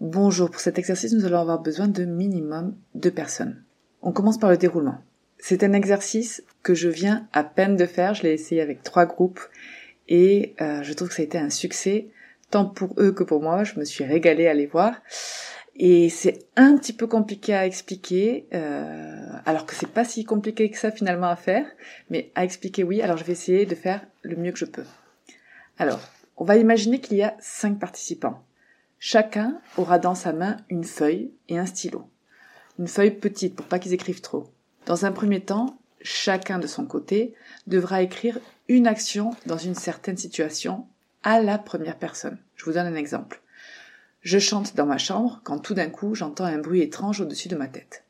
Bonjour, pour cet exercice, nous allons avoir besoin de minimum deux personnes. On commence par le déroulement. C'est un exercice que je viens à peine de faire, je l'ai essayé avec trois groupes et euh, je trouve que ça a été un succès, tant pour eux que pour moi, je me suis régalée à les voir. Et c'est un petit peu compliqué à expliquer, euh, alors que c'est pas si compliqué que ça finalement à faire, mais à expliquer oui, alors je vais essayer de faire le mieux que je peux. Alors, on va imaginer qu'il y a cinq participants. Chacun aura dans sa main une feuille et un stylo. Une feuille petite pour pas qu'ils écrivent trop. Dans un premier temps, chacun de son côté devra écrire une action dans une certaine situation à la première personne. Je vous donne un exemple. Je chante dans ma chambre quand tout d'un coup j'entends un bruit étrange au-dessus de ma tête.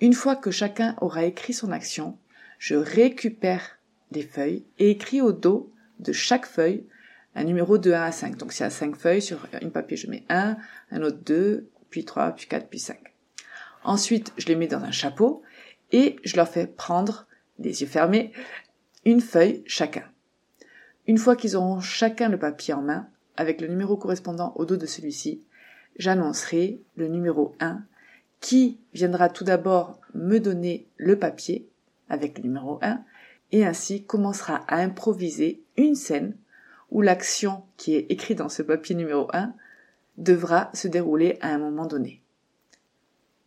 Une fois que chacun aura écrit son action, je récupère les feuilles et écris au dos de chaque feuille un numéro de 1 à 5. Donc s'il y a 5 feuilles sur une papier, je mets 1, un autre 2, puis 3, puis 4, puis 5. Ensuite, je les mets dans un chapeau et je leur fais prendre, les yeux fermés, une feuille chacun. Une fois qu'ils auront chacun le papier en main, avec le numéro correspondant au dos de celui-ci, j'annoncerai le numéro 1 qui viendra tout d'abord me donner le papier avec le numéro 1 et ainsi commencera à improviser une scène où l'action qui est écrite dans ce papier numéro 1 devra se dérouler à un moment donné.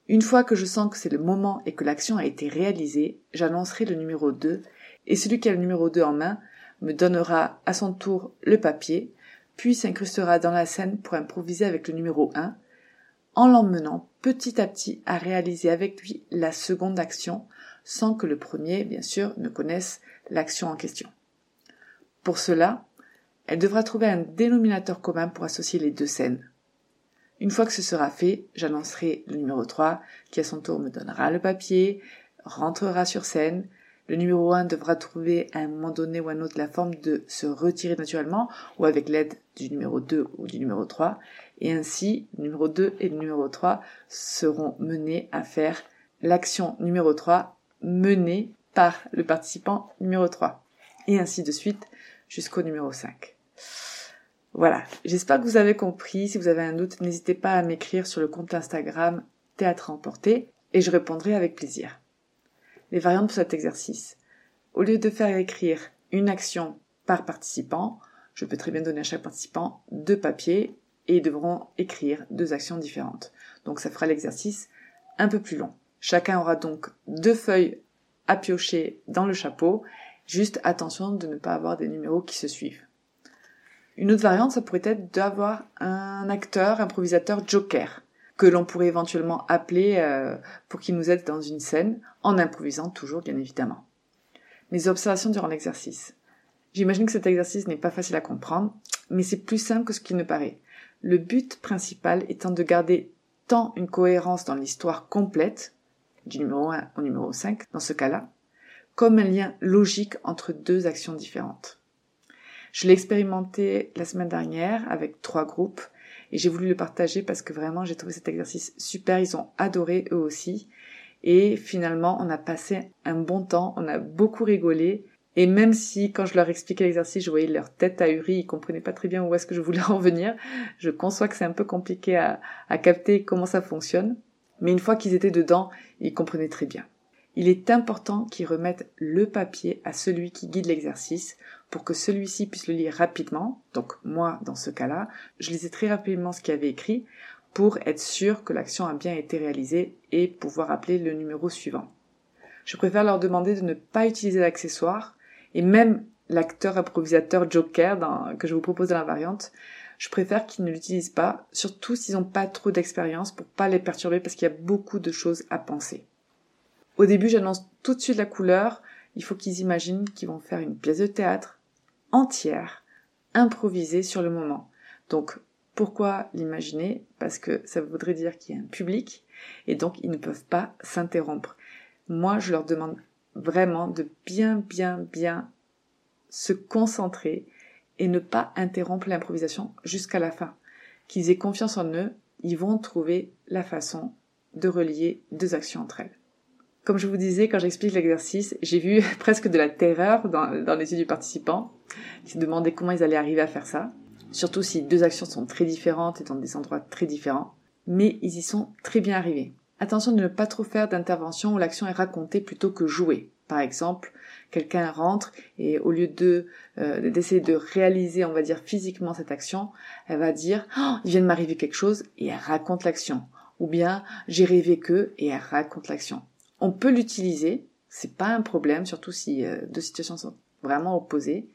Une fois que je sens que c'est le moment et que l'action a été réalisée, j'annoncerai le numéro 2 et celui qui a le numéro 2 en main me donnera à son tour le papier, puis s'incrustera dans la scène pour improviser avec le numéro 1, en l'emmenant petit à petit à réaliser avec lui la seconde action, sans que le premier, bien sûr, ne connaisse l'action en question. Pour cela, elle devra trouver un dénominateur commun pour associer les deux scènes. Une fois que ce sera fait, j'annoncerai le numéro 3, qui à son tour me donnera le papier, rentrera sur scène. Le numéro 1 devra trouver à un moment donné ou à un autre la forme de se retirer naturellement ou avec l'aide du numéro 2 ou du numéro 3. Et ainsi, le numéro 2 et le numéro 3 seront menés à faire l'action numéro 3 menée par le participant numéro 3. Et ainsi de suite jusqu'au numéro 5. Voilà, j'espère que vous avez compris. Si vous avez un doute, n'hésitez pas à m'écrire sur le compte Instagram Théâtre Emporté et je répondrai avec plaisir. Les variantes pour cet exercice. Au lieu de faire écrire une action par participant, je peux très bien donner à chaque participant deux papiers et ils devront écrire deux actions différentes. Donc ça fera l'exercice un peu plus long. Chacun aura donc deux feuilles à piocher dans le chapeau Juste attention de ne pas avoir des numéros qui se suivent. Une autre variante, ça pourrait être d'avoir un acteur, improvisateur joker, que l'on pourrait éventuellement appeler euh, pour qu'il nous aide dans une scène, en improvisant toujours, bien évidemment. Mes observations durant l'exercice. J'imagine que cet exercice n'est pas facile à comprendre, mais c'est plus simple que ce qu'il ne paraît. Le but principal étant de garder tant une cohérence dans l'histoire complète, du numéro 1 au numéro 5 dans ce cas-là, comme un lien logique entre deux actions différentes. Je l'ai expérimenté la semaine dernière avec trois groupes et j'ai voulu le partager parce que vraiment j'ai trouvé cet exercice super, ils ont adoré eux aussi. Et finalement on a passé un bon temps, on a beaucoup rigolé. Et même si quand je leur expliquais l'exercice, je voyais leur tête ahurie, ils comprenaient pas très bien où est-ce que je voulais en venir, je conçois que c'est un peu compliqué à, à capter comment ça fonctionne, mais une fois qu'ils étaient dedans, ils comprenaient très bien. Il est important qu'ils remettent le papier à celui qui guide l'exercice pour que celui-ci puisse le lire rapidement. Donc moi, dans ce cas-là, je lisais très rapidement ce qu'il avait écrit pour être sûr que l'action a bien été réalisée et pouvoir appeler le numéro suivant. Je préfère leur demander de ne pas utiliser d'accessoires et même l'acteur improvisateur Joker que je vous propose dans la variante, je préfère qu'ils ne l'utilisent pas, surtout s'ils n'ont pas trop d'expérience pour pas les perturber parce qu'il y a beaucoup de choses à penser. Au début, j'annonce tout de suite la couleur. Il faut qu'ils imaginent qu'ils vont faire une pièce de théâtre entière, improvisée sur le moment. Donc, pourquoi l'imaginer? Parce que ça voudrait dire qu'il y a un public et donc ils ne peuvent pas s'interrompre. Moi, je leur demande vraiment de bien, bien, bien se concentrer et ne pas interrompre l'improvisation jusqu'à la fin. Qu'ils aient confiance en eux, ils vont trouver la façon de relier deux actions entre elles. Comme je vous disais, quand j'explique l'exercice, j'ai vu presque de la terreur dans, les yeux du participant, qui se demandaient comment ils allaient arriver à faire ça, surtout si deux actions sont très différentes et dans des endroits très différents, mais ils y sont très bien arrivés. Attention de ne pas trop faire d'intervention où l'action est racontée plutôt que jouée. Par exemple, quelqu'un rentre et au lieu de euh, d'essayer de réaliser, on va dire physiquement cette action, elle va dire oh, il vient de m'arriver quelque chose et elle raconte l'action. Ou bien j'ai rêvé que et elle raconte l'action. On peut l'utiliser, c'est pas un problème, surtout si euh, deux situations sont vraiment opposées.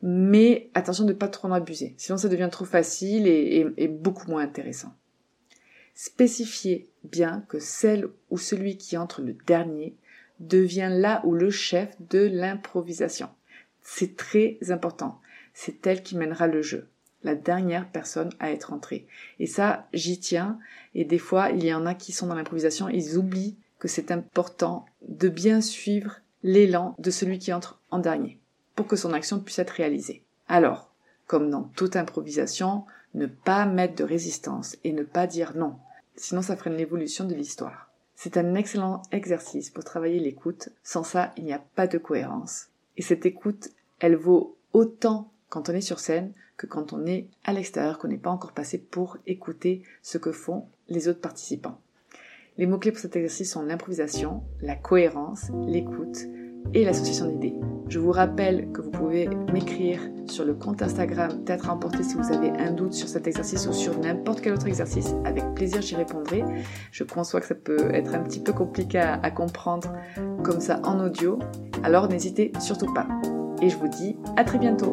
Mais attention de ne pas trop en abuser, sinon ça devient trop facile et, et beaucoup moins intéressant. Spécifiez bien que celle ou celui qui entre le dernier devient là où le chef de l'improvisation. C'est très important. C'est elle qui mènera le jeu. La dernière personne à être entrée. Et ça, j'y tiens. Et des fois, il y en a qui sont dans l'improvisation, ils oublient que c'est important de bien suivre l'élan de celui qui entre en dernier pour que son action puisse être réalisée. Alors, comme dans toute improvisation, ne pas mettre de résistance et ne pas dire non. Sinon, ça freine l'évolution de l'histoire. C'est un excellent exercice pour travailler l'écoute. Sans ça, il n'y a pas de cohérence. Et cette écoute, elle vaut autant quand on est sur scène que quand on est à l'extérieur, qu'on n'est pas encore passé pour écouter ce que font les autres participants. Les mots-clés pour cet exercice sont l'improvisation, la cohérence, l'écoute et l'association d'idées. Je vous rappelle que vous pouvez m'écrire sur le compte Instagram Théâtre Emporté si vous avez un doute sur cet exercice ou sur n'importe quel autre exercice. Avec plaisir, j'y répondrai. Je conçois que ça peut être un petit peu compliqué à, à comprendre comme ça en audio. Alors n'hésitez surtout pas. Et je vous dis à très bientôt.